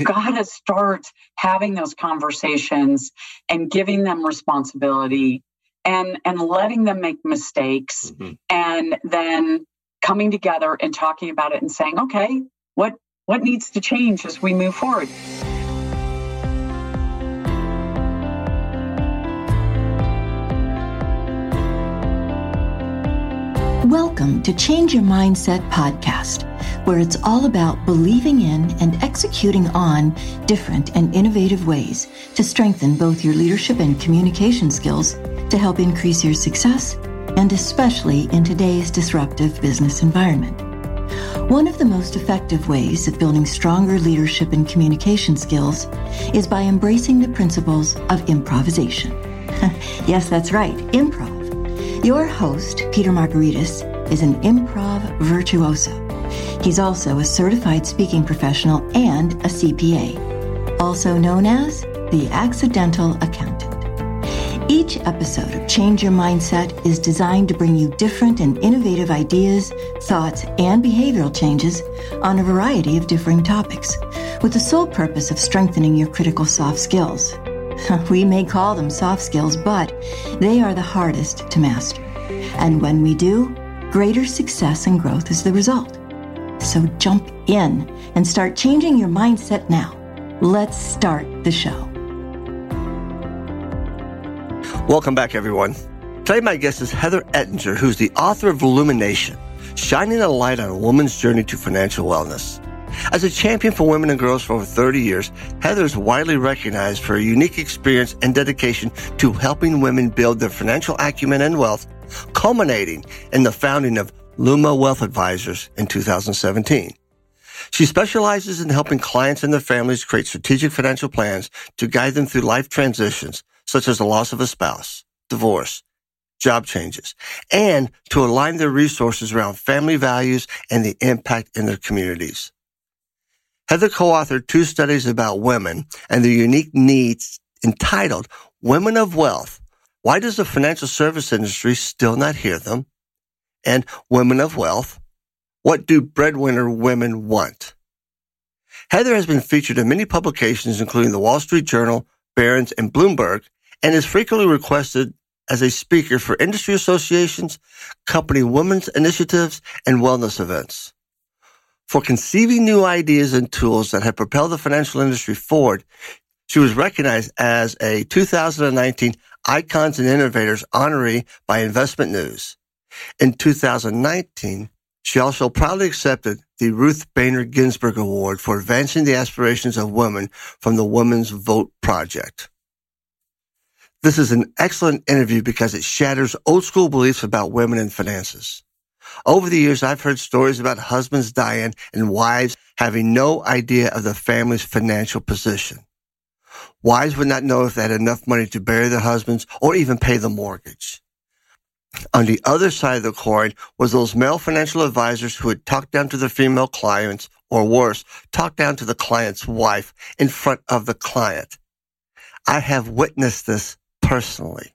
You've got to start having those conversations and giving them responsibility and and letting them make mistakes mm-hmm. and then coming together and talking about it and saying, okay, what what needs to change as we move forward? Welcome to Change Your Mindset podcast, where it's all about believing in and executing on different and innovative ways to strengthen both your leadership and communication skills to help increase your success, and especially in today's disruptive business environment. One of the most effective ways of building stronger leadership and communication skills is by embracing the principles of improvisation. yes, that's right, improv. Your host, Peter Margaritis, is an improv virtuoso. He's also a certified speaking professional and a CPA, also known as the accidental accountant. Each episode of Change Your Mindset is designed to bring you different and innovative ideas, thoughts, and behavioral changes on a variety of differing topics, with the sole purpose of strengthening your critical soft skills. We may call them soft skills, but they are the hardest to master. And when we do, greater success and growth is the result. So jump in and start changing your mindset now. Let's start the show. Welcome back, everyone. Today, my guest is Heather Ettinger, who's the author of Illumination, shining a light on a woman's journey to financial wellness. As a champion for women and girls for over 30 years, Heather is widely recognized for her unique experience and dedication to helping women build their financial acumen and wealth, culminating in the founding of Luma Wealth Advisors in 2017. She specializes in helping clients and their families create strategic financial plans to guide them through life transitions, such as the loss of a spouse, divorce, job changes, and to align their resources around family values and the impact in their communities. Heather co-authored two studies about women and their unique needs entitled Women of Wealth. Why does the financial service industry still not hear them? And Women of Wealth. What do breadwinner women want? Heather has been featured in many publications, including the Wall Street Journal, Barron's, and Bloomberg, and is frequently requested as a speaker for industry associations, company women's initiatives, and wellness events. For conceiving new ideas and tools that have propelled the financial industry forward, she was recognized as a 2019 Icons and Innovators honoree by Investment News. In 2019, she also proudly accepted the Ruth Bader Ginsburg Award for advancing the aspirations of women from the Women's Vote Project. This is an excellent interview because it shatters old school beliefs about women and finances. Over the years, I've heard stories about husbands dying and wives having no idea of the family's financial position. Wives would not know if they had enough money to bury their husbands or even pay the mortgage. On the other side of the coin was those male financial advisors who would talk down to their female clients, or worse, talk down to the client's wife in front of the client. I have witnessed this personally.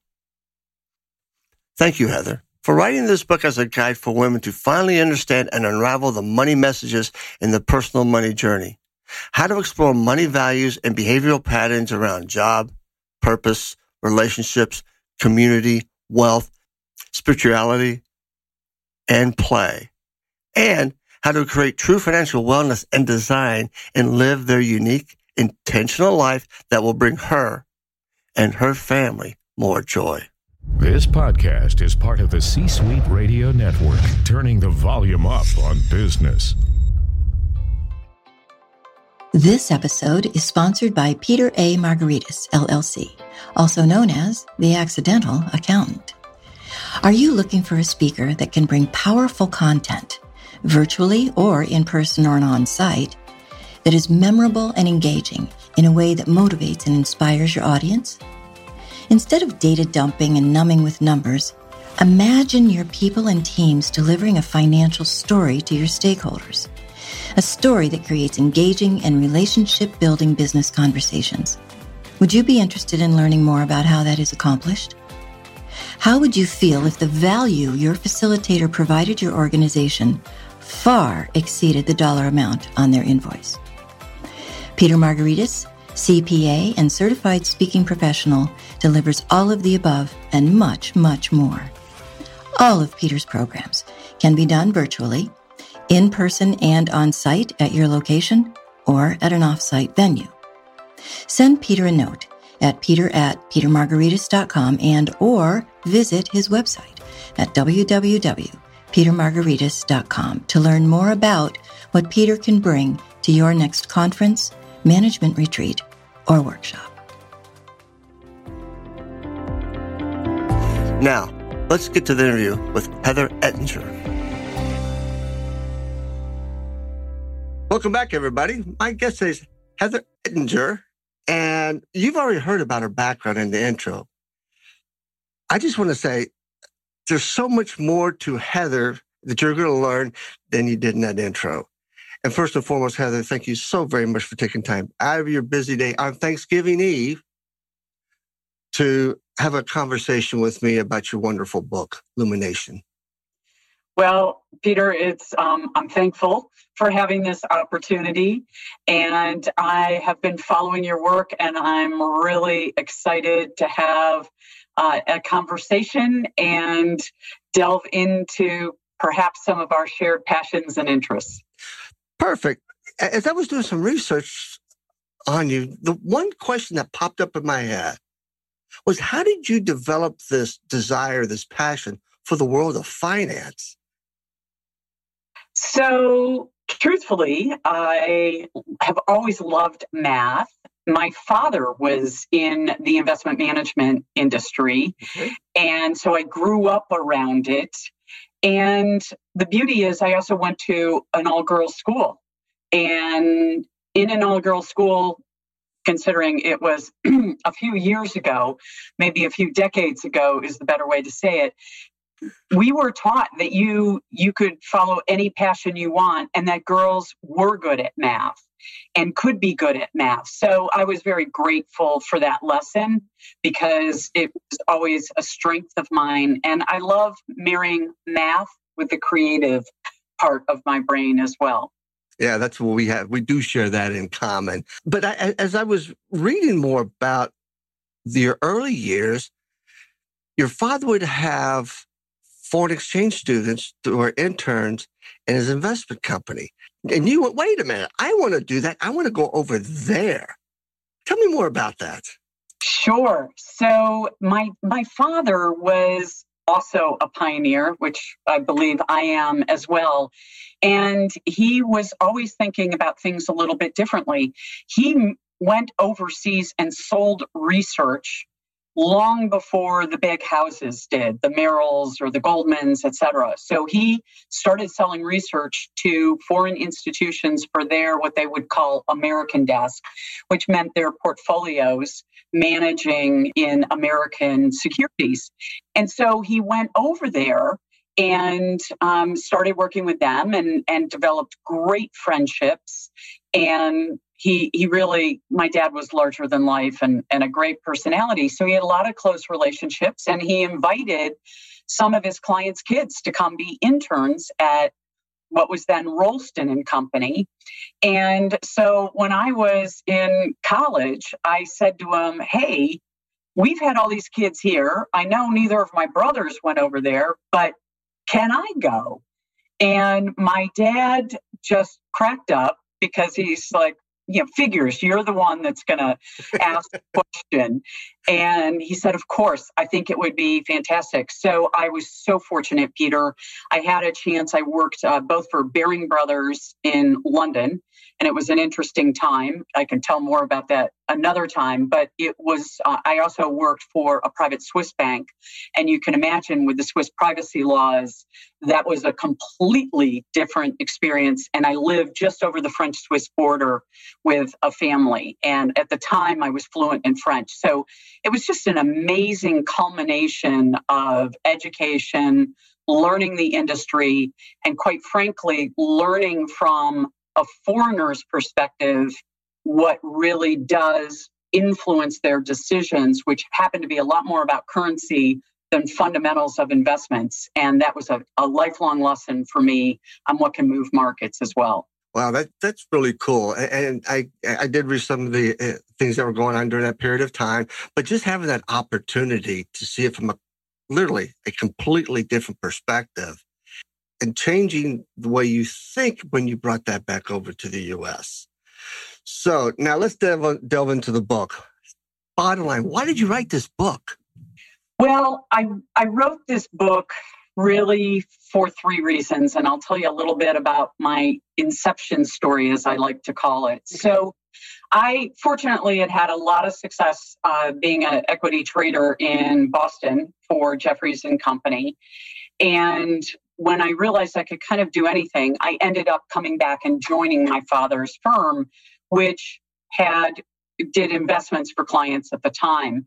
Thank you, Heather for writing this book as a guide for women to finally understand and unravel the money messages in the personal money journey. How to explore money values and behavioral patterns around job, purpose, relationships, community, wealth, spirituality, and play. And how to create true financial wellness and design and live their unique, intentional life that will bring her and her family more joy. This podcast is part of the C Suite Radio Network, turning the volume up on business. This episode is sponsored by Peter A. Margaritis, LLC, also known as the Accidental Accountant. Are you looking for a speaker that can bring powerful content, virtually or in person or on site, that is memorable and engaging in a way that motivates and inspires your audience? Instead of data dumping and numbing with numbers, imagine your people and teams delivering a financial story to your stakeholders. A story that creates engaging and relationship building business conversations. Would you be interested in learning more about how that is accomplished? How would you feel if the value your facilitator provided your organization far exceeded the dollar amount on their invoice? Peter Margaritis, CPA and certified speaking professional, delivers all of the above and much, much more. All of Peter's programs can be done virtually, in person and on site at your location, or at an off-site venue. Send Peter a note at peter at petermargaritis.com and or visit his website at www.petermargaritis.com to learn more about what Peter can bring to your next conference, management retreat, or workshop. Now, let's get to the interview with Heather Ettinger. Welcome back, everybody. My guest is Heather Ettinger, and you've already heard about her background in the intro. I just want to say there's so much more to Heather that you're going to learn than you did in that intro. And first and foremost, Heather, thank you so very much for taking time out of your busy day on Thanksgiving Eve to have a conversation with me about your wonderful book, Lumination. Well, Peter, it's um, I'm thankful for having this opportunity, and I have been following your work, and I'm really excited to have uh, a conversation and delve into perhaps some of our shared passions and interests. Perfect. As I was doing some research on you, the one question that popped up in my head was how did you develop this desire, this passion for the world of finance? So, truthfully, I have always loved math. My father was in the investment management industry. Okay. And so I grew up around it. And the beauty is, I also went to an all girls school. And in an all girls school, considering it was a few years ago, maybe a few decades ago is the better way to say it. We were taught that you you could follow any passion you want and that girls were good at math and could be good at math. So I was very grateful for that lesson because it was always a strength of mine. And I love marrying math with the creative part of my brain as well. Yeah, that's what we have. We do share that in common. But I, as I was reading more about your early years, your father would have foreign exchange students who are interns in his investment company. And you went, wait a minute, I want to do that. I want to go over there. Tell me more about that. Sure. So my my father was also a pioneer, which I believe I am as well. And he was always thinking about things a little bit differently. He went overseas and sold research long before the big houses did, the Merrills or the Goldmans, et cetera. So he started selling research to foreign institutions for their what they would call American desk, which meant their portfolios managing in American securities. And so he went over there and um, started working with them and, and developed great friendships and he he really my dad was larger than life and and a great personality so he had a lot of close relationships and he invited some of his clients kids to come be interns at what was then Roulston and Company. And so when I was in college, I said to him, Hey, we've had all these kids here. I know neither of my brothers went over there, but can I go? And my dad just cracked up because he's like, you know, figures, you're the one that's going to ask the question. And he said, Of course, I think it would be fantastic. So I was so fortunate, Peter. I had a chance. I worked uh, both for Baring Brothers in London, and it was an interesting time. I can tell more about that another time, but it was, uh, I also worked for a private Swiss bank. And you can imagine with the Swiss privacy laws, that was a completely different experience. And I lived just over the French Swiss border with a family. And at the time, I was fluent in French. So it was just an amazing culmination of education, learning the industry, and quite frankly, learning from a foreigner's perspective what really does influence their decisions, which happen to be a lot more about currency than fundamentals of investments. And that was a, a lifelong lesson for me on what can move markets as well. Wow, that that's really cool. And I I did read some of the uh, things that were going on during that period of time, but just having that opportunity to see it from a literally a completely different perspective and changing the way you think when you brought that back over to the US. So now let's delve, delve into the book. Bottom line, why did you write this book? Well, I, I wrote this book really for three reasons, and I'll tell you a little bit about my inception story, as I like to call it. So, I fortunately had had a lot of success uh, being an equity trader in Boston for Jefferies and Company. And when I realized I could kind of do anything, I ended up coming back and joining my father's firm, which had did investments for clients at the time.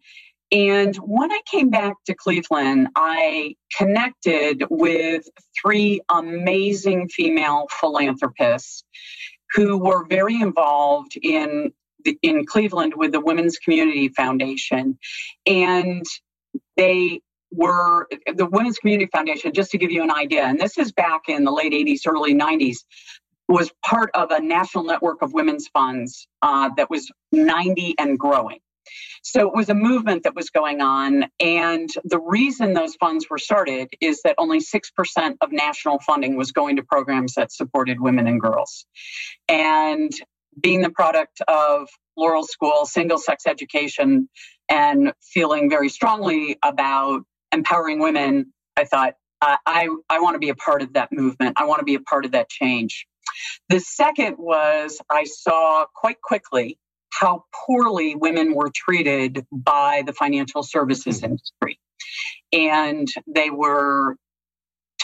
And when I came back to Cleveland, I connected with three amazing female philanthropists who were very involved in in Cleveland with the Women's Community Foundation. And they were the Women's Community Foundation, just to give you an idea, and this is back in the late 80s, early 90s, was part of a national network of women's funds uh, that was 90 and growing. So it was a movement that was going on. And the reason those funds were started is that only 6% of national funding was going to programs that supported women and girls. And being the product of Laurel School, single sex education, and feeling very strongly about empowering women, I thought, I, I want to be a part of that movement. I want to be a part of that change. The second was I saw quite quickly how poorly women were treated by the financial services mm-hmm. industry. And they were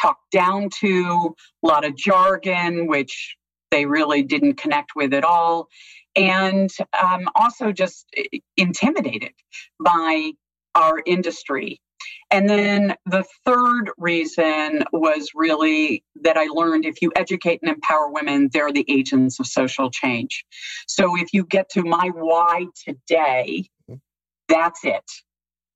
talked down to, a lot of jargon, which they really didn't connect with at all, and um, also just intimidated by our industry. And then the third reason was really that I learned if you educate and empower women, they're the agents of social change. So if you get to my why today, mm-hmm. that's it.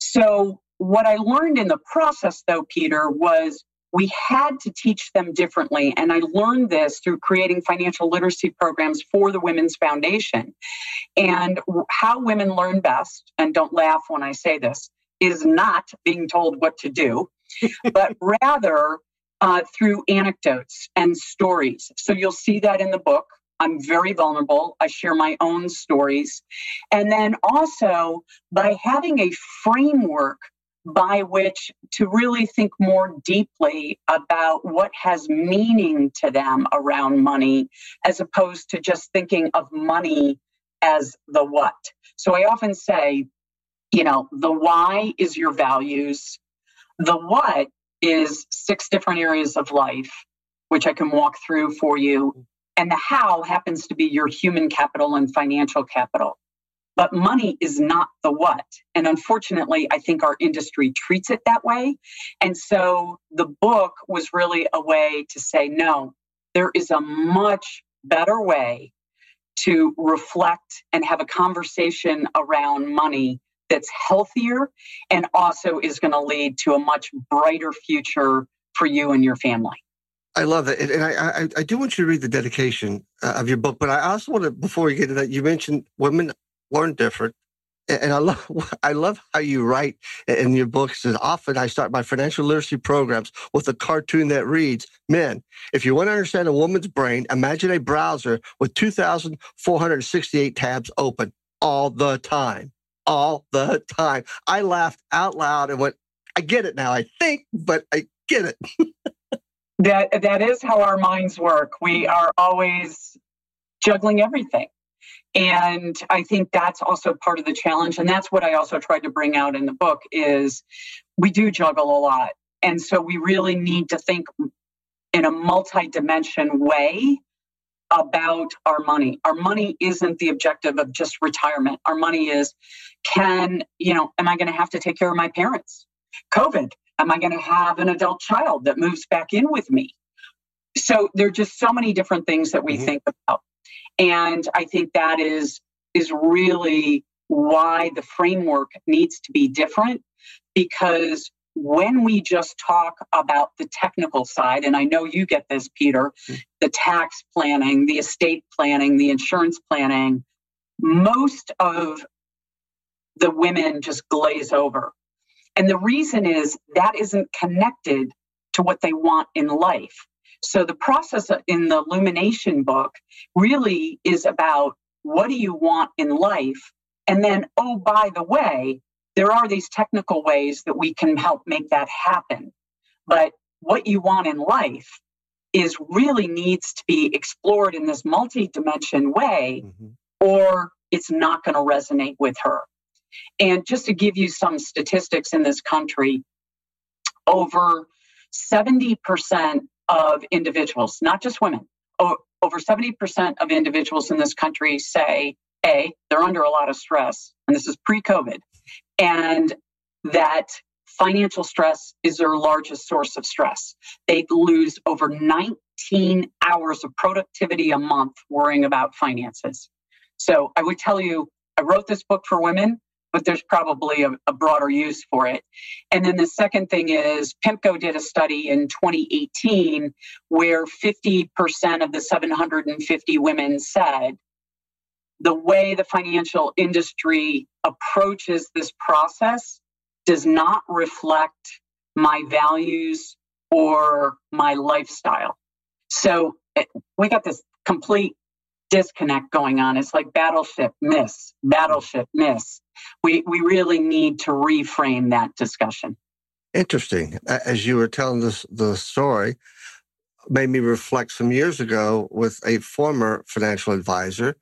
So what I learned in the process, though, Peter, was we had to teach them differently. And I learned this through creating financial literacy programs for the Women's Foundation. And how women learn best, and don't laugh when I say this, is not being told what to do, but rather uh, through anecdotes and stories. So you'll see that in the book. I'm very vulnerable. I share my own stories. And then also by having a framework by which to really think more deeply about what has meaning to them around money, as opposed to just thinking of money as the what. So I often say you know, the why is your values. The what is six different areas of life, which I can walk through for you. And the how happens to be your human capital and financial capital. But money is not the what. And unfortunately, I think our industry treats it that way. And so the book was really a way to say, no, there is a much better way to reflect and have a conversation around money that's healthier and also is going to lead to a much brighter future for you and your family. I love it. And I, I, I do want you to read the dedication uh, of your book, but I also want to, before we get to that, you mentioned women learn different. And I love, I love how you write in your books. And often I start my financial literacy programs with a cartoon that reads, men, if you want to understand a woman's brain, imagine a browser with 2,468 tabs open all the time all the time. I laughed out loud and went, I get it now, I think, but I get it. that that is how our minds work. We mm-hmm. are always juggling everything. And I think that's also part of the challenge. And that's what I also tried to bring out in the book is we do juggle a lot. And so we really need to think in a multi-dimension way about our money. Our money isn't the objective of just retirement. Our money is can, you know, am I going to have to take care of my parents? COVID, am I going to have an adult child that moves back in with me? So there are just so many different things that we mm-hmm. think about. And I think that is is really why the framework needs to be different because when we just talk about the technical side, and I know you get this, Peter, the tax planning, the estate planning, the insurance planning, most of the women just glaze over. And the reason is that isn't connected to what they want in life. So the process in the illumination book really is about what do you want in life? And then, oh, by the way, there are these technical ways that we can help make that happen. But what you want in life is really needs to be explored in this multi-dimension way, mm-hmm. or it's not going to resonate with her. And just to give you some statistics in this country, over 70% of individuals, not just women, over 70% of individuals in this country say, A, they're under a lot of stress, and this is pre COVID, and that financial stress is their largest source of stress. They lose over 19 hours of productivity a month worrying about finances. So I would tell you, I wrote this book for women, but there's probably a, a broader use for it. And then the second thing is PIMCO did a study in 2018 where 50% of the 750 women said the way the financial industry approaches this process does not reflect my values or my lifestyle. So it, eh, we got this complete disconnect going on. It's like battleship miss, battleship miss. We we really need to reframe that discussion. Interesting. As you were telling this the story, made me reflect some years ago with a former financial advisor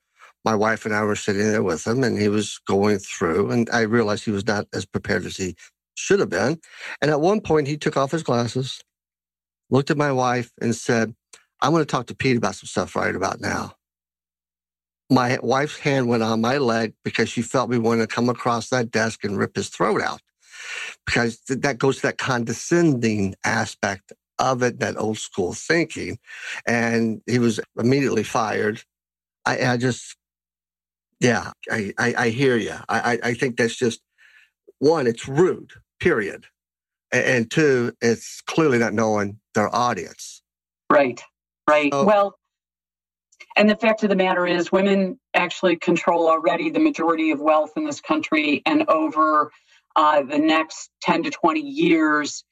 my wife and I were sitting there with him and he was going through and I realized he was not as prepared as he should have been. And at one point he took off his glasses, looked at my wife and said, "I'm going to talk to Pete about some stuff right about now. My wife's hand went on my leg because she felt me wanted to come across that desk and rip his throat out. Because that goes to that condescending aspect of it, that old school thinking. And he was immediately fired. I, I just yeah, I, I, I hear you. I, I think that's just one, it's rude, period. And, and two, it's clearly not knowing their audience. Right, right. So, well, and the fact of the matter is, women actually control already the majority of wealth in this country. And over uh, the next 10 to 20 years,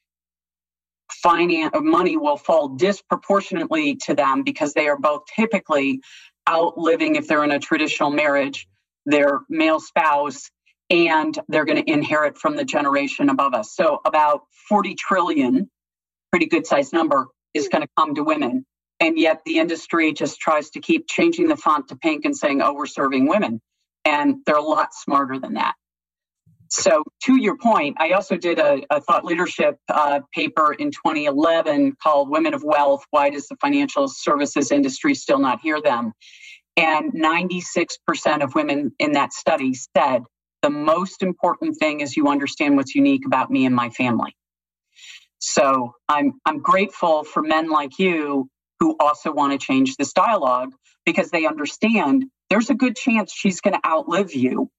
finance money will fall disproportionately to them because they are both typically outliving, if they're in a traditional marriage, their male spouse, and they're going to inherit from the generation above us. So about 40 trillion, pretty good sized number, is going to come to women. And yet the industry just tries to keep changing the font to pink and saying, oh, we're serving women. And they're a lot smarter than that. So, to your point, I also did a, a thought leadership uh, paper in 2011 called Women of Wealth Why Does the Financial Services Industry Still Not Hear Them? And 96% of women in that study said the most important thing is you understand what's unique about me and my family. So, I'm, I'm grateful for men like you who also want to change this dialogue because they understand there's a good chance she's going to outlive you.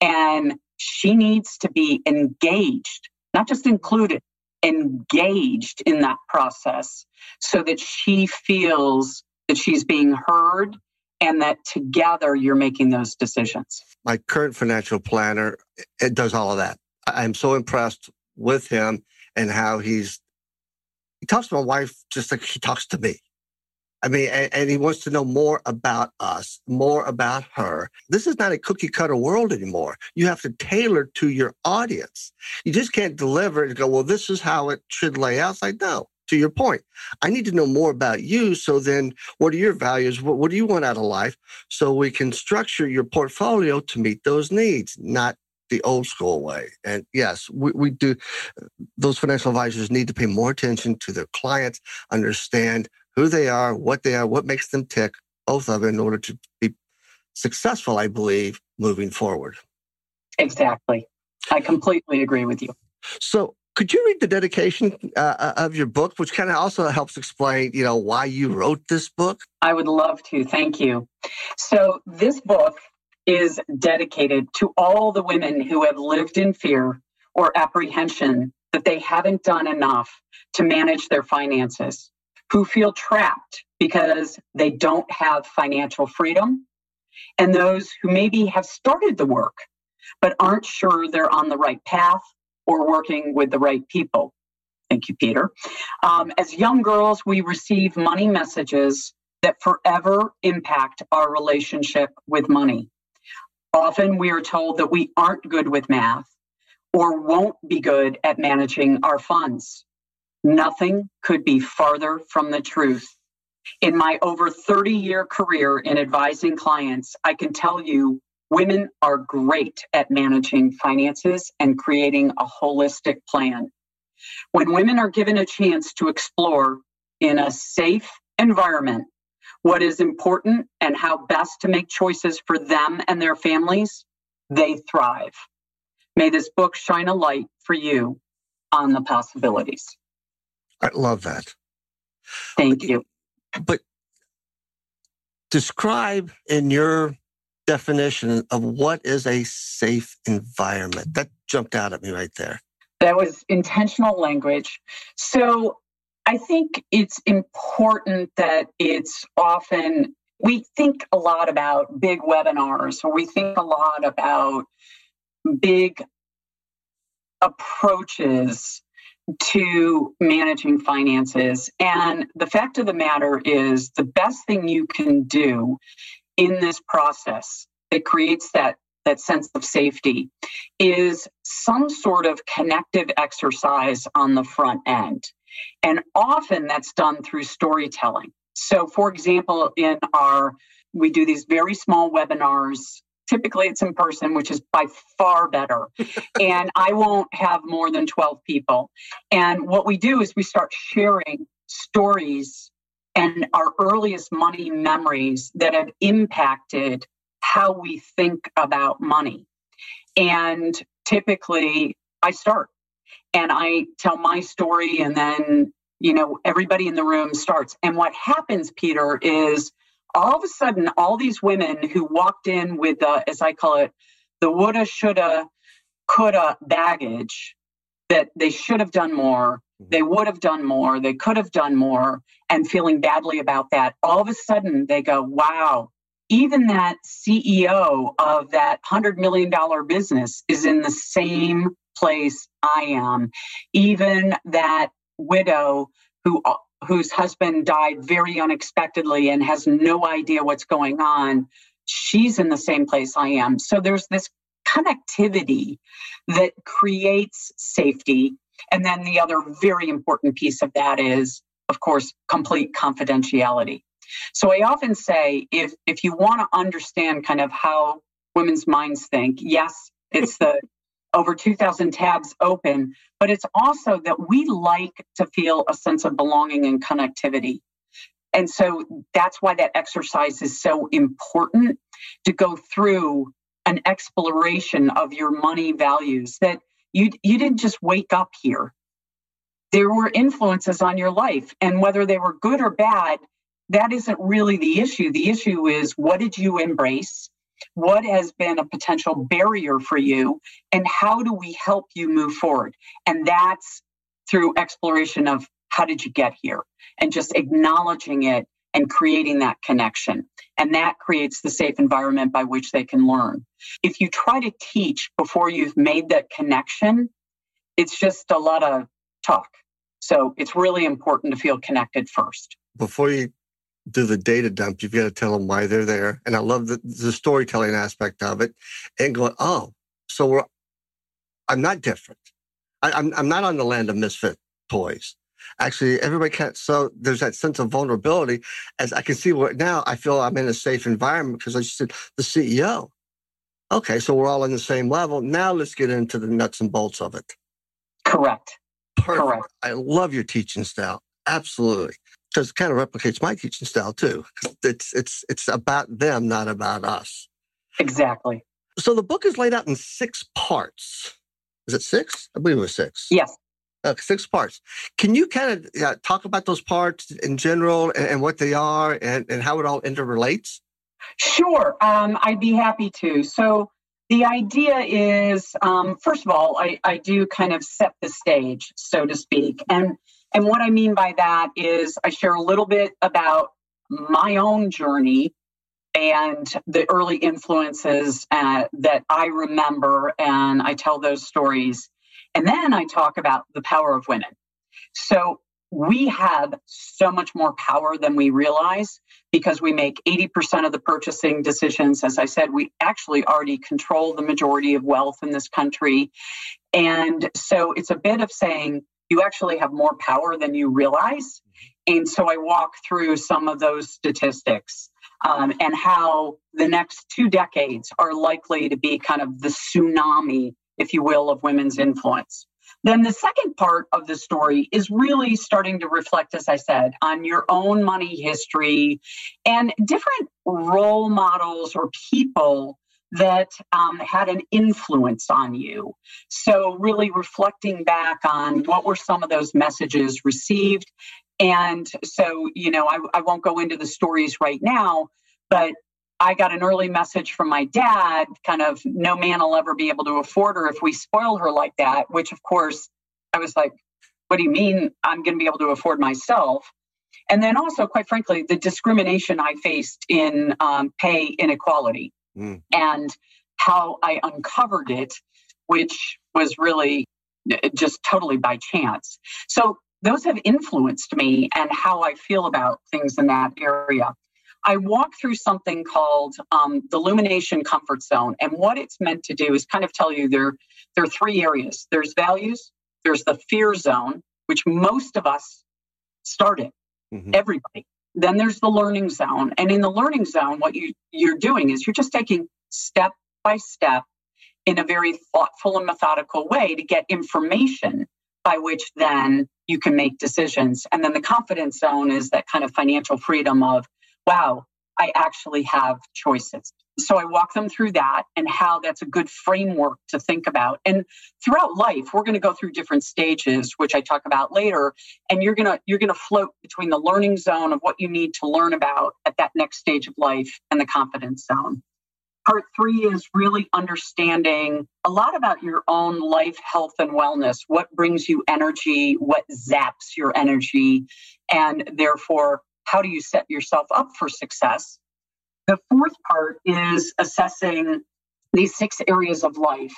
And she needs to be engaged, not just included, engaged in that process so that she feels that she's being heard and that together you're making those decisions. My current financial planner, it does all of that. I'm so impressed with him and how he's, he talks to my wife just like he talks to me. I mean, and, and, he wants to know more about us, more about her. This is not a cookie cutter world anymore. You have to tailor to your audience. You just can't deliver and go, well, this is how it should lay out. It's like, no, to your point, I need to know more about you. So then, what are your values? What, what do you want out of life? So we can structure your portfolio to meet those needs, not the old school way. And yes, we, we do. Those financial advisors need to pay more attention to their clients, understand who they are, what they are, what makes them tick, both of it in order to be successful, I believe, moving forward. Exactly. I completely agree with you. So, could you read the dedication uh, uh of your book, which kind of also helps explain, you know, why you wrote this book? I would love to. Thank you. So, this book is dedicated to all the women who have lived in fear or apprehension that they haven't done enough to manage their finances, who feel trapped because they don't have financial freedom, and those who maybe have started the work but aren't sure they're on the right path or working with the right people. Thank you, Peter. Um, as young girls, we receive money messages that forever impact our relationship with money. Often we are told that we aren't good with math or won't be good at managing our funds. Nothing could be farther from the truth. In my over 30 year career in advising clients, I can tell you women are great at managing finances and creating a holistic plan. When women are given a chance to explore in a safe environment what is important and how best to make choices for them and their families, they thrive. May this book shine a light for you on the possibilities. I love that. Thank you. But describe in your definition of what is a safe environment. That jumped out at me right there. That was intentional language. So I think it's important that it's often, we think a lot about big webinars, or we think a lot about big approaches to managing finances. And the fact of the matter is, the best thing you can do in this process that creates that that sense of safety is some sort of connective exercise on the front end. And often that's done through storytelling. So, for example, in our, we do these very small webinars. Typically, it's in person, which is by far better. and I won't have more than 12 people. And what we do is we start sharing stories and our earliest money memories that have impacted how we think about money. And typically, I start and I tell my story, and then, you know, everybody in the room starts. And what happens, Peter, is all of a sudden, all these women who walked in with, the, as I call it, the woulda, shoulda, coulda baggage that they should have done more, mm-hmm. they would have done more, they could have done more, and feeling badly about that, all of a sudden they go, wow, even that CEO of that $100 million business is in the same place I am. Even that widow who whose husband died very unexpectedly and has no idea what's going on, she's in the same place I am. So there's this connectivity that creates safety. And then the other very important piece of that is, of course, complete confidentiality. So I often say if if you want to understand kind of how women's minds think, yes, it's the over 2000 tabs open, but it's also that we like to feel a sense of belonging and connectivity. And so that's why that exercise is so important to go through an exploration of your money values that you you didn't just wake up here. There were influences on your life and whether they were good or bad, that isn't really the issue. The issue is what did you embrace? What has been a potential barrier for you? And how do we help you move forward? And that's through exploration of how did you get here and just acknowledging it and creating that connection. And that creates the safe environment by which they can learn. If you try to teach before you've made that connection, it's just a lot of talk. So it's really important to feel connected first. Before you do the data dump, you've got to tell them why they're there. And I love the, the storytelling aspect of it and going, oh, so we're, I'm not different. I, I'm, I'm not on the land of misfit toys. Actually, everybody can't. So there's that sense of vulnerability. As I can see what now, I feel I'm in a safe environment because I just said the CEO. Okay, so we're all on the same level. Now let's get into the nuts and bolts of it. Correct. Perfect. Correct. I love your teaching style. Absolutely because it kind of replicates my teaching style too. It's it's it's about them, not about us. Exactly. So the book is laid out in six parts. Is it six? I believe it was six. Yes. Uh, six parts. Can you kind of uh, talk about those parts in general and, and, what they are and, and how it all interrelates? Sure. Um, I'd be happy to. So The idea is, um, first of all, I, I do kind of set the stage, so to speak. And, and what I mean by that is I share a little bit about my own journey and the early influences uh, that I remember, and I tell those stories. And then I talk about the power of women. So we have so much more power than we realize because we make 80% of the purchasing decisions. As I said, we actually already control the majority of wealth in this country. And so it's a bit of saying you actually have more power than you realize. And so I walk through some of those statistics um, and how the next two decades are likely to be kind of the tsunami, if you will, of women's influence. Then the second part of the story is really starting to reflect, as I said, on your own money history and different role models or people that um, had an influence on you. So, really reflecting back on what were some of those messages received. And so, you know, I, I won't go into the stories right now, but I got an early message from my dad, kind of, no man will ever be able to afford her if we spoil her like that, which of course I was like, what do you mean I'm going to be able to afford myself? And then also, quite frankly, the discrimination I faced in um, pay inequality mm. and how I uncovered it, which was really uh, just totally by chance. So those have influenced me and how I feel about things in that area. I walk through something called um, the Lumination Comfort Zone. And what it's meant to do is kind of tell you there, there are three areas there's values, there's the fear zone, which most of us started, mm-hmm. everybody. Then there's the learning zone. And in the learning zone, what you, you're doing is you're just taking step by step in a very thoughtful and methodical way to get information by which then you can make decisions. And then the confidence zone is that kind of financial freedom of wow, I actually have choices. So I walk them through that and how that's a good framework to think about. And throughout life, we're going to go through different stages, which I talk about later. And you're going to, you're going to float between the learning zone of what you need to learn about at that next stage of life and the confidence zone. Part three is really understanding a lot about your own life, health, and wellness. What brings you energy? What zaps your energy? And therefore, how do you set yourself up for success? The fourth part is assessing these six areas of life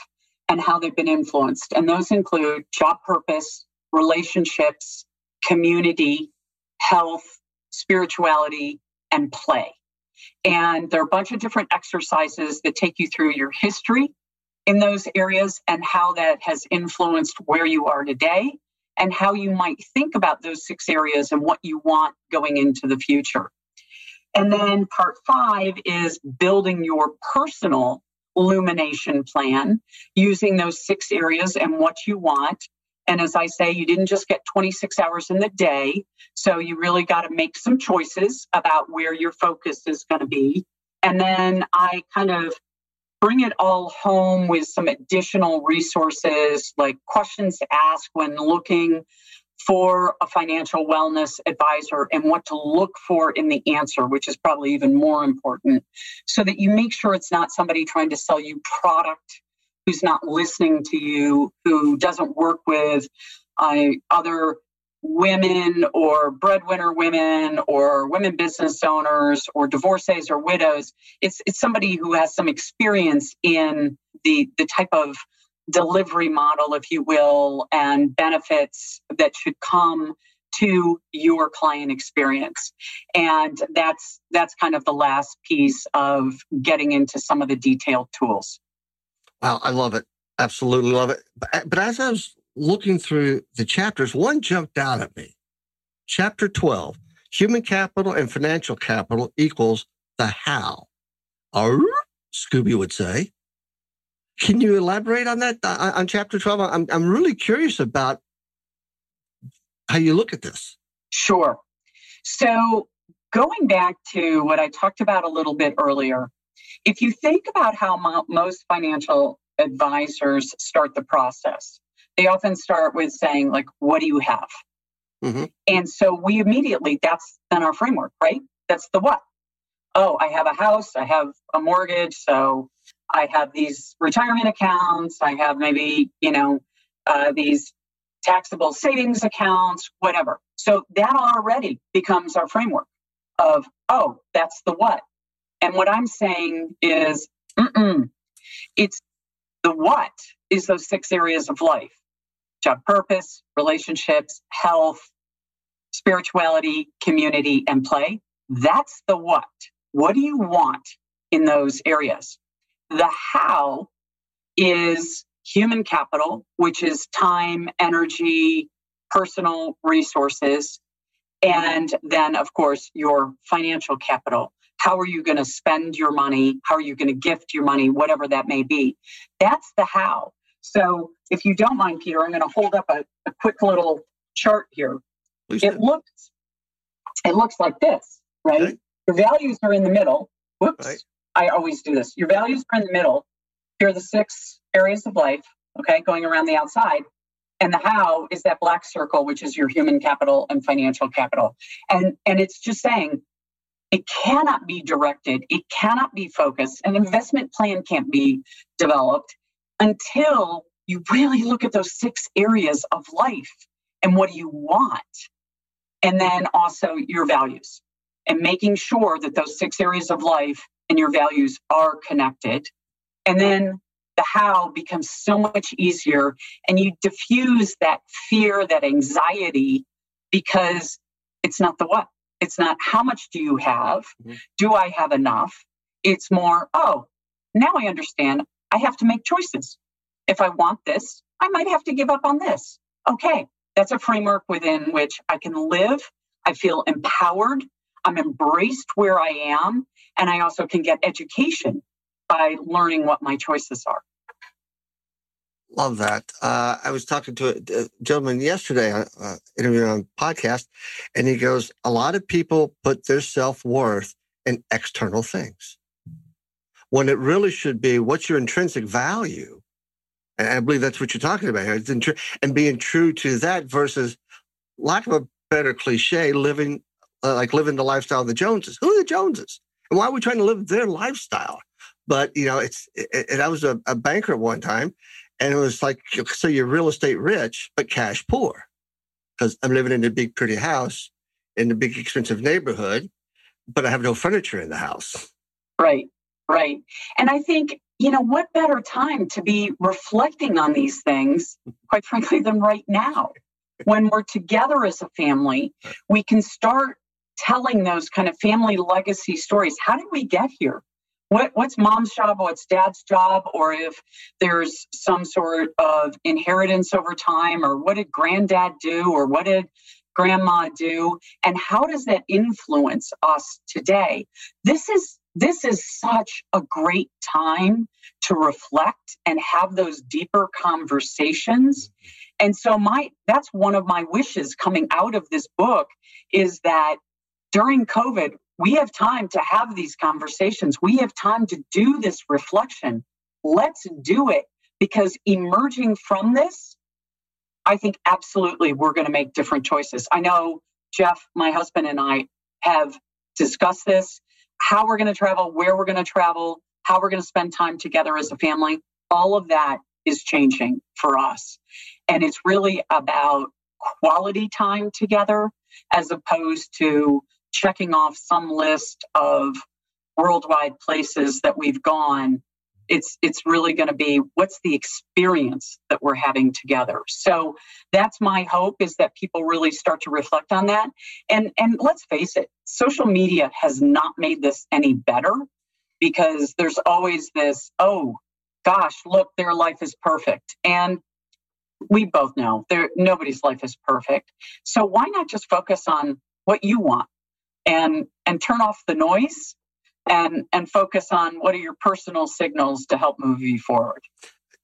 and how they've been influenced. And those include job purpose, relationships, community, health, spirituality, and play. And there are a bunch of different exercises that take you through your history in those areas and how that has influenced where you are today and how you might think about those six areas and what you want going into the future. And then part five is building your personal illumination plan using those six areas and what you want. And as I say, you didn't just get 26 hours in the day. So you really got to make some choices about where your focus is going to be. And then I kind of bring it all home with some additional resources like questions to ask when looking for a financial wellness advisor and what to look for in the answer, which is probably even more important, so that you make sure it's not somebody trying to sell you product who's not listening to you, who doesn't work with uh, other women or breadwinner women or women business owners or divorcees or widows. It's, it's somebody who has some experience in the, the type of delivery model, if you will, and benefits that should come to your client experience. And that's that's kind of the last piece of getting into some of the detailed tools. Wow i love it. Absolutely love it. But, but as i was looking through the chapters, one jumped out at me. Chapter 12 Human capital and financial capital equals the how. Or, Scooby would say. Can you elaborate on that uh, on chapter 12? I'm, I'm really curious about how you look at this. Sure. So, going back to what I talked about a little bit earlier, if you think about how mo- most financial advisors start the process, they often start with saying like what do you have mm-hmm. and so we immediately that's then our framework right that's the what oh i have a house i have a mortgage so I have these retirement accounts. I have maybe, you know, uh, these taxable savings accounts, whatever. So that already becomes our framework of, oh, that's the what. And what I'm saying is, it's the what is those six areas of life job purpose, relationships, health, spirituality, community, and play. That's the what. What do you want in those areas? The how is human capital, which is time, energy, personal resources, and then, of course, your financial capital. How are you going to spend your money? How are you going to gift your money? Whatever that may be. That's the how. So, if you don't mind, Peter, I'm going to hold up a, a quick little chart here. Please it do. looks it looks like this, right? Okay. Your values are in the middle. Whoops. Right. I always do this. Your values are in the middle. Here are the six areas of life, okay, going around the outside. And the how is that black circle, which is your human capital and financial capital. And and it's just saying it cannot be directed, it cannot be focused. An investment plan can't be developed until you really look at those six areas of life and what do you want? And then also your values and making sure that those six areas of life and your values are connected. And then the how becomes so much easier and you diffuse that fear, that anxiety, because it's not the what. It's not how much do you have? Mm-hmm. Do I have enough? It's more, oh, now I understand. I have to make choices. If I want this, I might have to give up on this. Okay, that's a framework within which I can live. I feel empowered. I'm embraced where I am. And I also can get education by learning what my choices are. Love that. Uh, I was talking to a, a gentleman yesterday, uh, uh, interviewing on podcast, and he goes, "A lot of people put their self worth in external things, when it really should be what's your intrinsic value." And I believe that's what you're talking about here, and being true to that versus, lack of a better cliche, living uh, like living the lifestyle of the Joneses. Who are the Joneses? And why are we trying to live their lifestyle? But you know, it's. It, it, I was a, a banker one time, and it was like, so you're real estate rich, but cash poor. Because I'm living in a big, pretty house in a big, expensive neighborhood, but I have no furniture in the house. Right, right. And I think, you know, what better time to be reflecting on these things, quite frankly, than right now? When we're together as a family, we can start telling those kind of family legacy stories. How did we get here? what what's mom's job what's dad's job or if there's some sort of inheritance over time or what did granddad do or what did grandma do and how does that influence us today this is this is such a great time to reflect and have those deeper conversations and so my that's one of my wishes coming out of this book is that during covid we have time to have these conversations. We have time to do this reflection. Let's do it because emerging from this, I think absolutely we're going to make different choices. I know Jeff, my husband, and I have discussed this how we're going to travel, where we're going to travel, how we're going to spend time together as a family. All of that is changing for us. And it's really about quality time together as opposed to checking off some list of worldwide places that we've gone it's it's really going to be what's the experience that we're having together? So that's my hope is that people really start to reflect on that. And and let's face it social media has not made this any better because there's always this oh gosh look their life is perfect. And we both know there nobody's life is perfect. So why not just focus on what you want and and turn off the noise and and focus on what are your personal signals to help move you forward.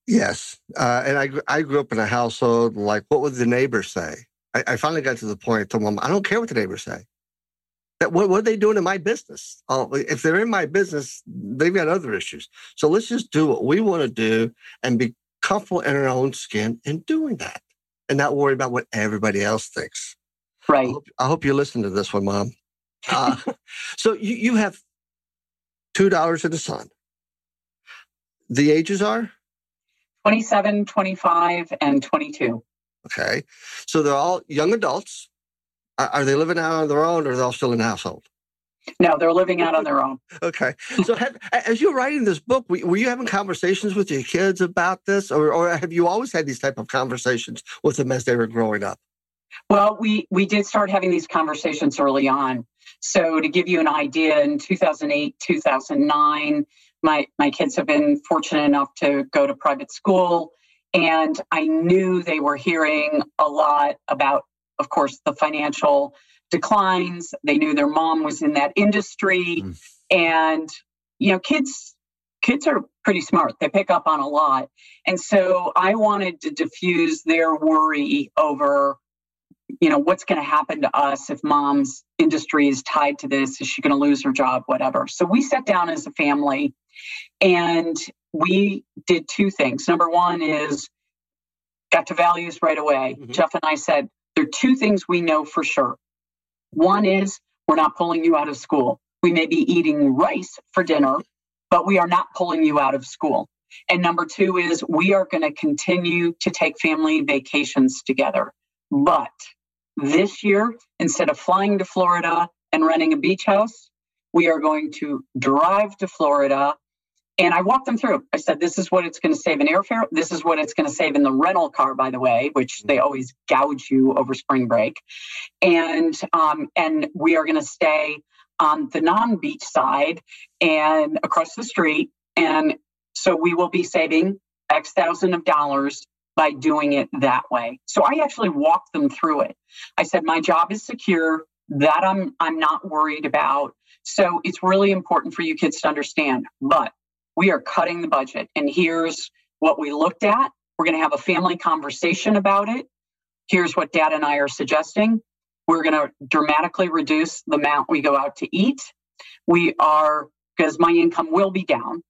Yes. Uh, and I, I grew up in a household like what would the neighbors say? I, I finally got to the point to mom i don't care what the neighbors say. That what, what are they doing in my business? Oh, if they're in my business they've got other issues. So let's just do what we want to do and be comfortable in our own skin in doing that and not worry about what everybody else thinks. Right. i hope, I hope you listen to this one mom. Uh, so you, you have two dollars in the sun. the ages are? 27, 25, and 22. Okay. So they're all young adults. Are, are they living out on their own or are they all still in the household? No, they're living out on their own. okay. So, have, as you're writing this book, were you having conversations with your kids about this, or, or have you always had these type of conversations with them as they were growing up? Well, we we did start having these conversations early on. So, to give you an idea, in 2008, 2009, my my kids have been fortunate enough to go to private school, and I knew they were hearing a lot about, of course, the financial declines. They knew their mom was in that industry. Mm. And, you know, kids kids are pretty smart. They pick up on a lot. And so I wanted to diffuse their worry over, you know, what's going to happen to us if mom's industry is tied to this? Is she going to lose her job? Whatever. So we sat down as a family and we did two things. Number one is got to values right away. Mm-hmm. Jeff and I said, there are two things we know for sure. One is we're not pulling you out of school. We may be eating rice for dinner, but we are not pulling you out of school. And number two is we are going to continue to take family vacations together. But this year, instead of flying to Florida and renting a beach house, we are going to drive to Florida and I walked them through. I said, this is what it's going to save in airfare. This is what it's going to save in the rental car, by the way, which they always gouge you over spring break. And um, and we are going to stay on the non-beach side and across the street. And so we will be saving X thousand of dollars by doing it that way. So I actually walked them through it. I said, my job is secure. That I'm I'm not worried about. So it's really important for you kids to understand. But we are cutting the budget. And here's what we looked at. We're going to have a family conversation about it. Here's what dad and I are suggesting. We're going to dramatically reduce the amount we go out to eat. We are, because my income will be down,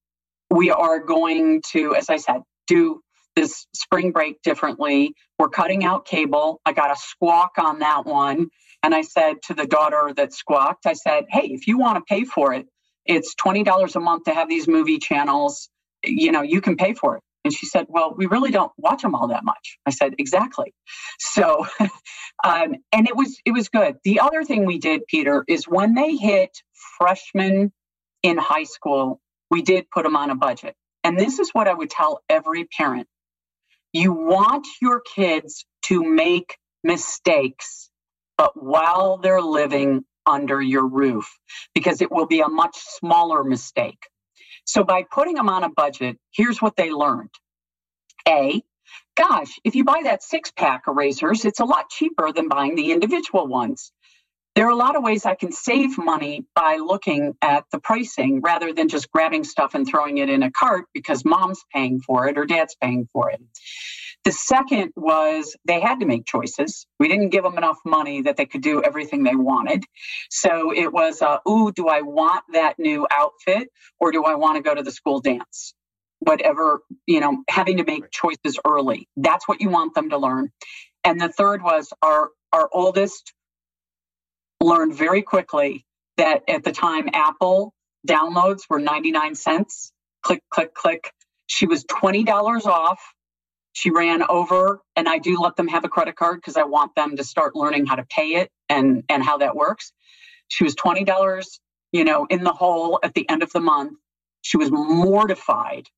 we are going to, as I said, do this spring break differently. We're cutting out cable. I got a squawk on that one. And I said to the daughter that squawked, I said, hey, if you want to pay for it, it's $20 a month to have these movie channels. You know, you can pay for it. And she said, Well, we really don't watch them all that much. I said, Exactly. So, um, and it was it was good. The other thing we did, Peter, is when they hit freshmen in high school, we did put them on a budget. And this is what I would tell every parent. You want your kids to make mistakes, but while they're living under your roof because it will be a much smaller mistake. So by putting them on a budget, here's what they learned. A, gosh, if you buy that six pack of razors, it's a lot cheaper than buying the individual ones. There are a lot of ways I can save money by looking at the pricing rather than just grabbing stuff and throwing it in a cart because mom's paying for it or dad's paying for it. The second was they had to make choices. We didn't give them enough money that they could do everything they wanted. So it was, uh, ooh, do I want that new outfit or do I want to go to the school dance? Whatever, you know, having to make choices early. That's what you want them to learn. And the third was our, our oldest learned very quickly that at the time Apple downloads were 99 cents. Click, click, click. She was $20 off. She ran over and i do let them have a credit card because i want them to start learning how to pay it and and how that works. She was $20 you know in the hole at the end of the month. She was mortified.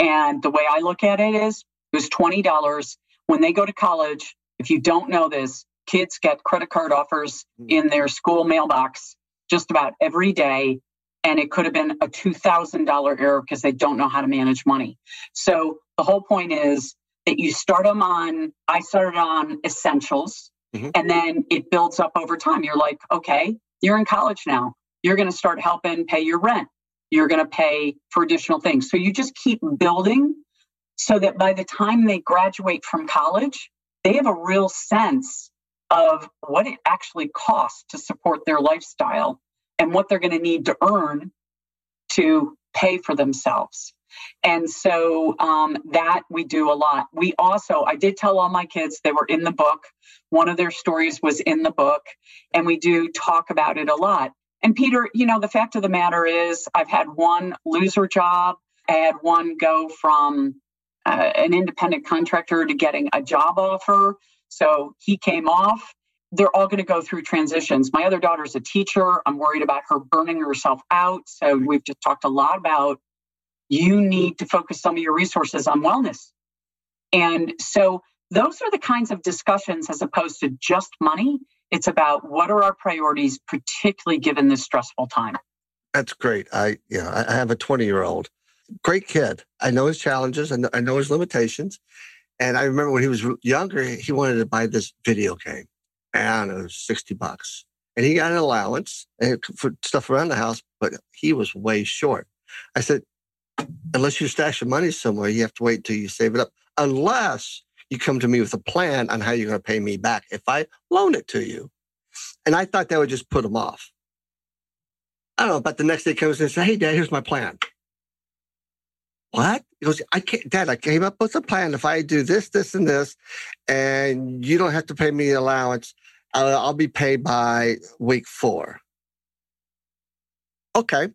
And the way i look at it is it was $20 when they go to college if you don't know this kids get credit card offers hmm. in their school mailbox just about every day and it could have been a $2000 error because they don't know how to manage money so the whole point is that you start them on, I started on essentials mm-hmm. and then it builds up over time. You're like, okay, you're in college now. You're going to start helping pay your rent. You're going to pay for additional things. So you just keep building so that by the time they graduate from college, they have a real sense of what it actually costs to support their lifestyle and what they're going to need to earn to pay for themselves. And so um, that we do a lot. We also, I did tell all my kids they were in the book. One of their stories was in the book, and we do talk about it a lot. And Peter, you know, the fact of the matter is, I've had one loser job. I had one go from uh, an independent contractor to getting a job offer. So he came off. They're all going to go through transitions. My other daughter's a teacher. I'm worried about her burning herself out. So we've just talked a lot about you need to focus some of your resources on wellness. And so those are the kinds of discussions as opposed to just money. It's about what are our priorities, particularly given this stressful time. That's great. I, you know, I have a 20 year old, great kid. I know his challenges. and I know his limitations. And I remember when he was younger, he wanted to buy this video game and it was 60 bucks. And he got an allowance eh, for stuff around the house, but he was way short. I said, unless you stash your money somewhere, you have to wait until you save it up. Unless you come to me with a plan on how you're going to pay me back if I loan it to you. And I thought that would just put him off. I don't know, but the next day comes and says, Hey, dad, here's my plan. What? He goes, I can't, dad, I came up with a plan. If I do this, this, and this, and you don't have to pay me allowance, uh, I'll be paid by week four. Okay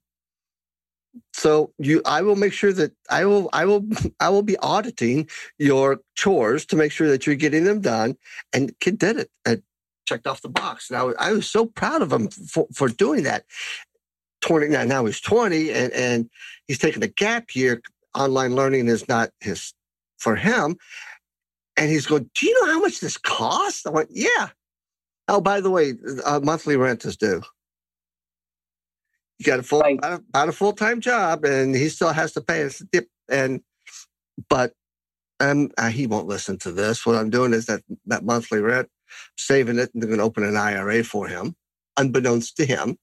so you i will make sure that i will i will i will be auditing your chores to make sure that you're getting them done and kid did it I checked off the box and i was, I was so proud of him for, for doing that 20 now, now he's 20 and and he's taking a gap year online learning is not his for him and he's going do you know how much this costs i went yeah oh by the way uh, monthly rent is due you got a full right. about, a, about a full time job, and he still has to pay us. And but um, uh, he won't listen to this. What I'm doing is that that monthly rent, saving it, and they're going to open an IRA for him, unbeknownst to him.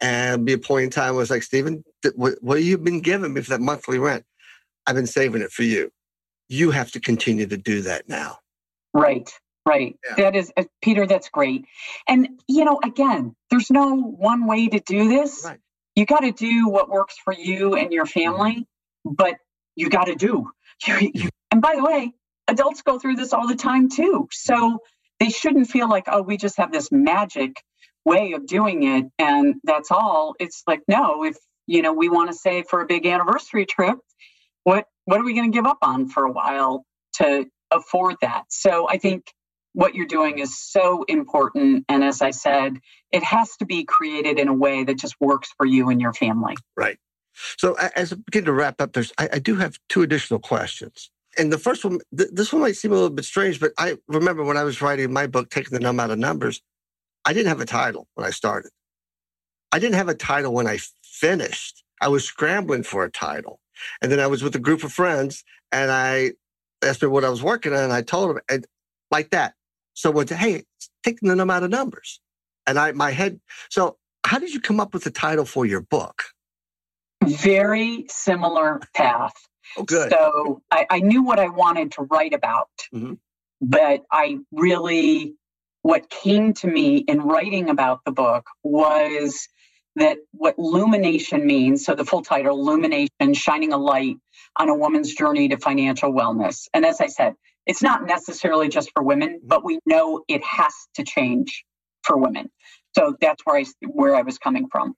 And be a point in time was like, Stephen, what, what have you been giving me for that monthly rent? I've been saving it for you. You have to continue to do that now. Right. Right. Yeah. That is, uh, Peter, that's great. And, you know, again, there's no one way to do this. Right. You got to do what works for you and your family, but you got to do. You, you, and by the way, adults go through this all the time too. So they shouldn't feel like, oh, we just have this magic way of doing it and that's all. It's like, no, if, you know, we want to save for a big anniversary trip, what, what are we going to give up on for a while to afford that? So I think what you're doing is so important. And as I said, it has to be created in a way that just works for you and your family. Right. So as I begin to wrap up, there's I, I do have two additional questions. And the first one, th- this one might seem a little bit strange, but I remember when I was writing my book, Taking the Numb Out of Numbers, I didn't have a title when I started. I didn't have a title when I finished. I was scrambling for a title. And then I was with a group of friends and I asked me what I was working on. And I told them, and like that, someone said, Hey, taking the numb out of numbers. And I, my head, so how did you come up with the title for your book? Very similar path. Oh, good. So I, I knew what I wanted to write about, mm-hmm. but I really, what came to me in writing about the book was that what lumination means. So the full title, Lumination, Shining a Light on a Woman's Journey to Financial Wellness. And as I said, it's not necessarily just for women, but we know it has to change for women. So that's where I where I was coming from.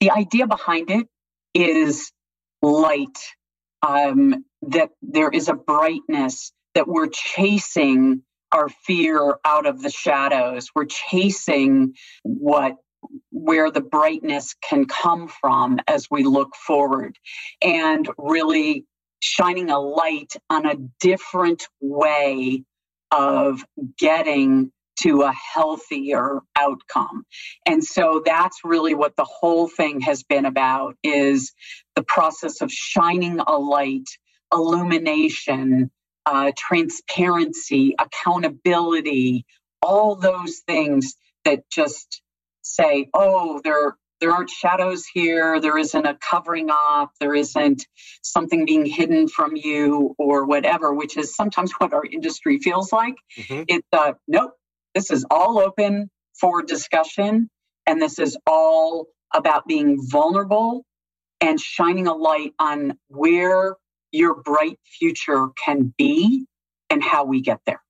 The idea behind it is light. Um, that there is a brightness that we're chasing our fear out of the shadows. We're chasing what where the brightness can come from as we look forward and really shining a light on a different way of getting to a healthier outcome. And so that's really what the whole thing has been about is the process of shining a light, illumination, uh, transparency, accountability, all those things that just say, oh, there there aren't shadows here. There isn't a covering up. There isn't something being hidden from you or whatever, which is sometimes what our industry feels like. Mm-hmm. It's uh, nope, this is all open for discussion. And this is all about being vulnerable and shining a light on where your bright future can be and how we get there.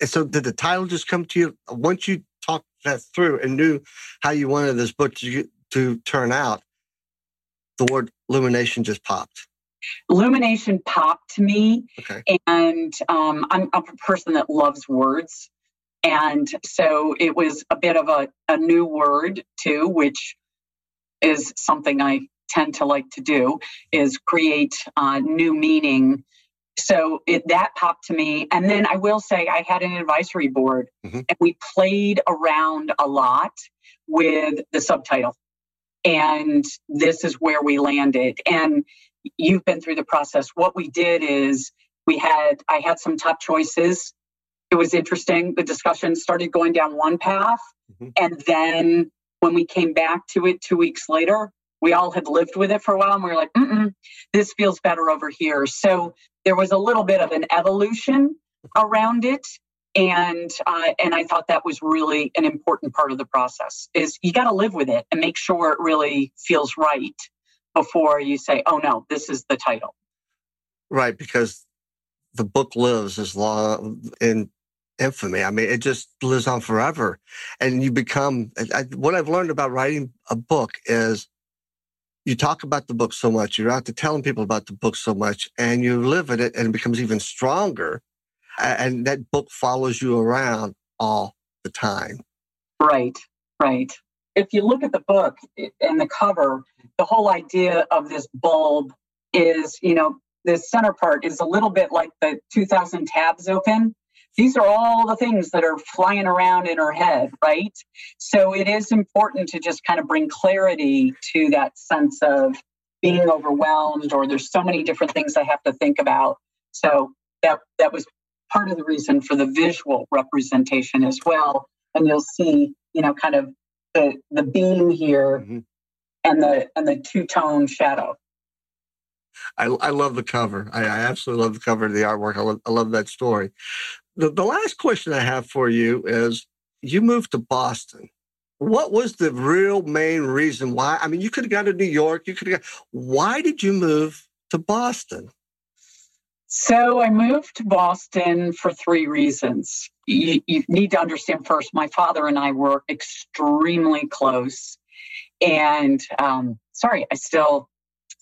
And so, did the title just come to you once you talked that through and knew how you wanted this book to, to turn out, the word illumination just popped. Illumination popped to me, Okay. and um, I'm, I'm a person that loves words. And so it was a bit of a, a new word too, which is something I tend to like to do, is create uh, new meaning. So it, that popped to me. And then I will say I had an advisory board Mhm. and we played around a lot with the subtitle. And this is where we landed. And you've been through the process. What we did is we had, I had some top choices. It was interesting. The discussion started going down one path. Mhm. And then when we came back to it two weeks later, we all had lived with it for a while and we were like, this feels better over here. So there was a little bit of an evolution around it. And uh, and I thought that was really an important part of the process is you got to live with it and make sure it really feels right before you say, oh no, this is the title. Right, because the book lives as long in infamy. I mean, it just lives on forever, and you become. I, what I've learned about writing a book is, you talk about the book so much, you're out to telling people about the book so much, and you live in it, and it becomes even stronger, and that book follows you around all the time. Right, right. If you look at the book and the cover, the whole idea of this bulb is, you know, the center part is a little bit like the 2000 tabs open. These are all the things that are flying around in her head, right? So it is important to just kind of bring clarity to that sense of being overwhelmed or there's so many different things I have to think about. So that that was part of the reason for the visual representation as well. And you'll see, you know, kind of the the beam here Mhm. and the and the two tone shadow. I, I love the cover. I, I absolutely love the cover of the artwork. I love, I love that story. The, the last question I have for you is you moved to Boston. What was the real main reason why? I mean, you could have gone to New York. You could have. Why did you move to Boston? So I moved to Boston for three reasons. You, you need to understand first, my father and I were extremely close. And um, sorry, I still,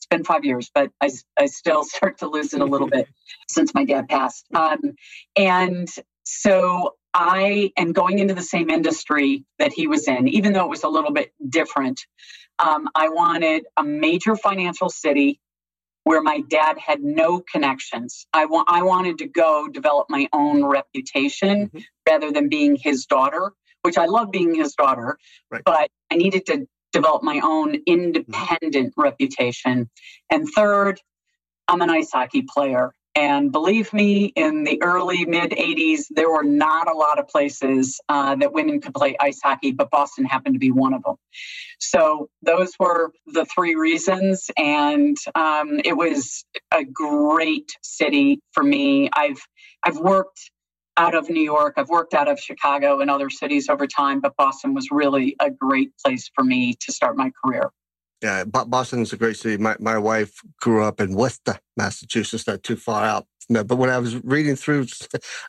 it's been five years, but I, I still start to lose it a little bit since my dad passed. Um, and so I am going into the same industry that he was in, even though it was a little bit different. Um, I wanted a major financial city where my dad had no connections. I want I wanted to go develop my own reputation Mhm. rather than being his daughter, which I love being his daughter, Right. but I needed to develop my own independent reputation. And third, I'm an ice hockey player. And believe me, in the early mid 80s, there were not a lot of places uh, that women could play ice hockey, but Boston happened to be one of them. So those were the three reasons, and um, it was a great city for me. I've I've worked out of New York, I've worked out of Chicago and other cities over time, but Boston was really a great place for me to start my career. Yeah, Bo- Boston is a great city. My my wife grew up in Worcester, Massachusetts, not too far out. No, But when I was reading through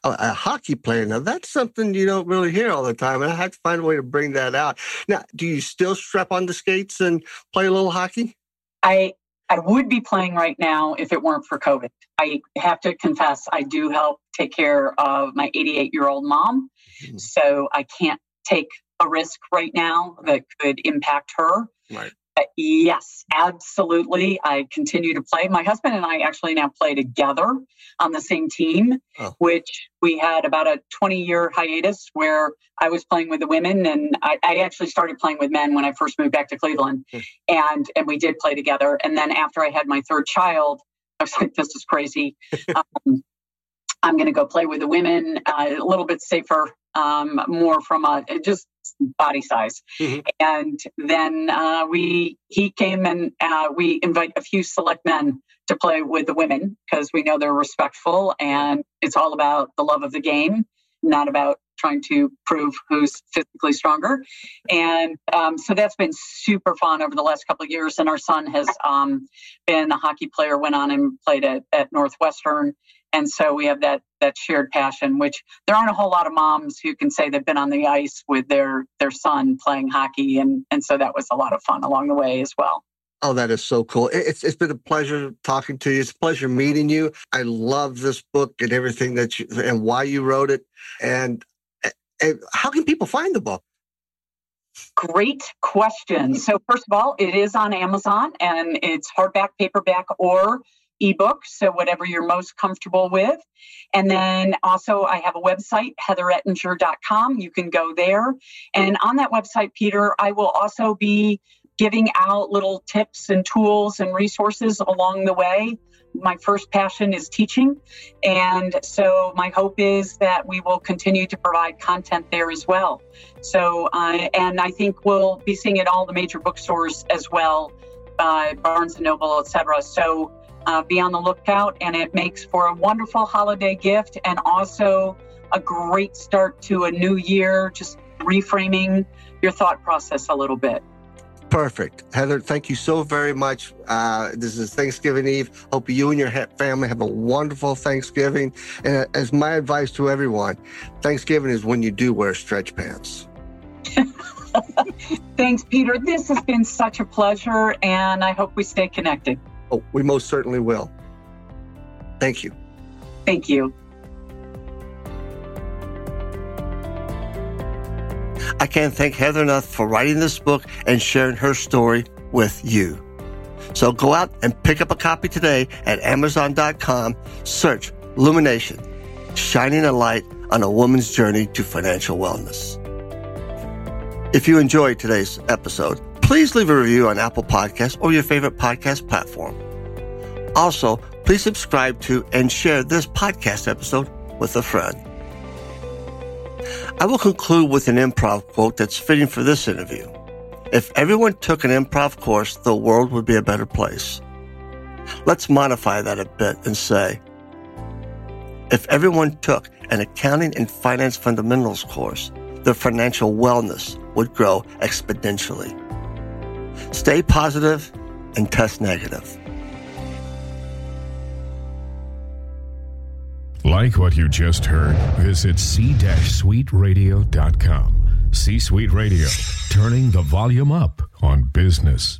a, a hockey player, now that's something you don't really hear all the time, and I had to find a way to bring that out. Now, do you still strap on the skates and play a little hockey? I I would be playing right now if it weren't for COVID. I have to confess, I do help take care of my 88 year old mom, Mhm. so I can't take a risk right now that could impact her. Right. Yes, absolutely. I continue to play. My husband and I actually now play together on the same team, Oh. which we had about a 20 year hiatus where I was playing with the women and I, I actually started playing with men when I first moved back to Cleveland. Hmm. And and we did play together. And then after I had my third child, I was like, this is crazy. um, I'm going to go play with the women, uh, a little bit safer, um, more from a just body size. Mhm. And then uh, we he came and uh, we invite a few select men to play with the women because we know they're respectful and it's all about the love of the game, not about trying to prove who's physically stronger. And um, so that's been super fun over the last couple of years. And our son has um, been a hockey player, went on and played at, at Northwestern. And so we have that that shared passion, which there aren't a whole lot of moms who can say they've been on the ice with their their son playing hockey, and and so that was a lot of fun along the way as well. Oh, that is so cool. It's it's been a pleasure talking to you. It's a pleasure meeting you. I love this book and everything that you and why you wrote it. And, and how can people find the book? Great question. So first of all, it is on Amazon and it's hardback, paperback, or ebook. So whatever you're most comfortable with. And then also I have a website, heatherettinger.com. You can go there. And on that website, Peter, I will also be giving out little tips and tools and resources along the way. My first passion is teaching. And so my hope is that we will continue to provide content there as well. So, uh, and I think we'll be seeing it all the major bookstores as well, uh, Barnes and Noble, etc. So uh, be on the lookout. And it makes for a wonderful holiday gift and also a great start to a new year, just reframing your thought process a little bit. Perfect. Heather, thank you so very much. Uh, this is Thanksgiving Eve. Hope you and your family have a wonderful Thanksgiving. And as my advice to everyone, Thanksgiving is when you do wear stretch pants. Thanks, Peter. This has been such a pleasure, and I hope we stay connected. Oh, we most certainly will. Thank you. Thank you. I can't thank Heather enough for writing this book and sharing her story with you. So go out and pick up a copy today at Amazon.com. Search Lumination, shining a light on a woman's journey to financial wellness. If you enjoyed today's episode, please leave a review on Apple Podcasts or your favorite podcast platform. Also, please subscribe to and share this podcast episode with a friend. I will conclude with an improv quote that's fitting for this interview. If everyone took an improv course, the world would be a better place. Let's modify that a bit and say, if everyone took an accounting and finance fundamentals course, their financial wellness would grow exponentially. Stay positive and test negative. Like what you just heard, visit c-suiteradio.com. C-Suite Radio, turning the volume up on business.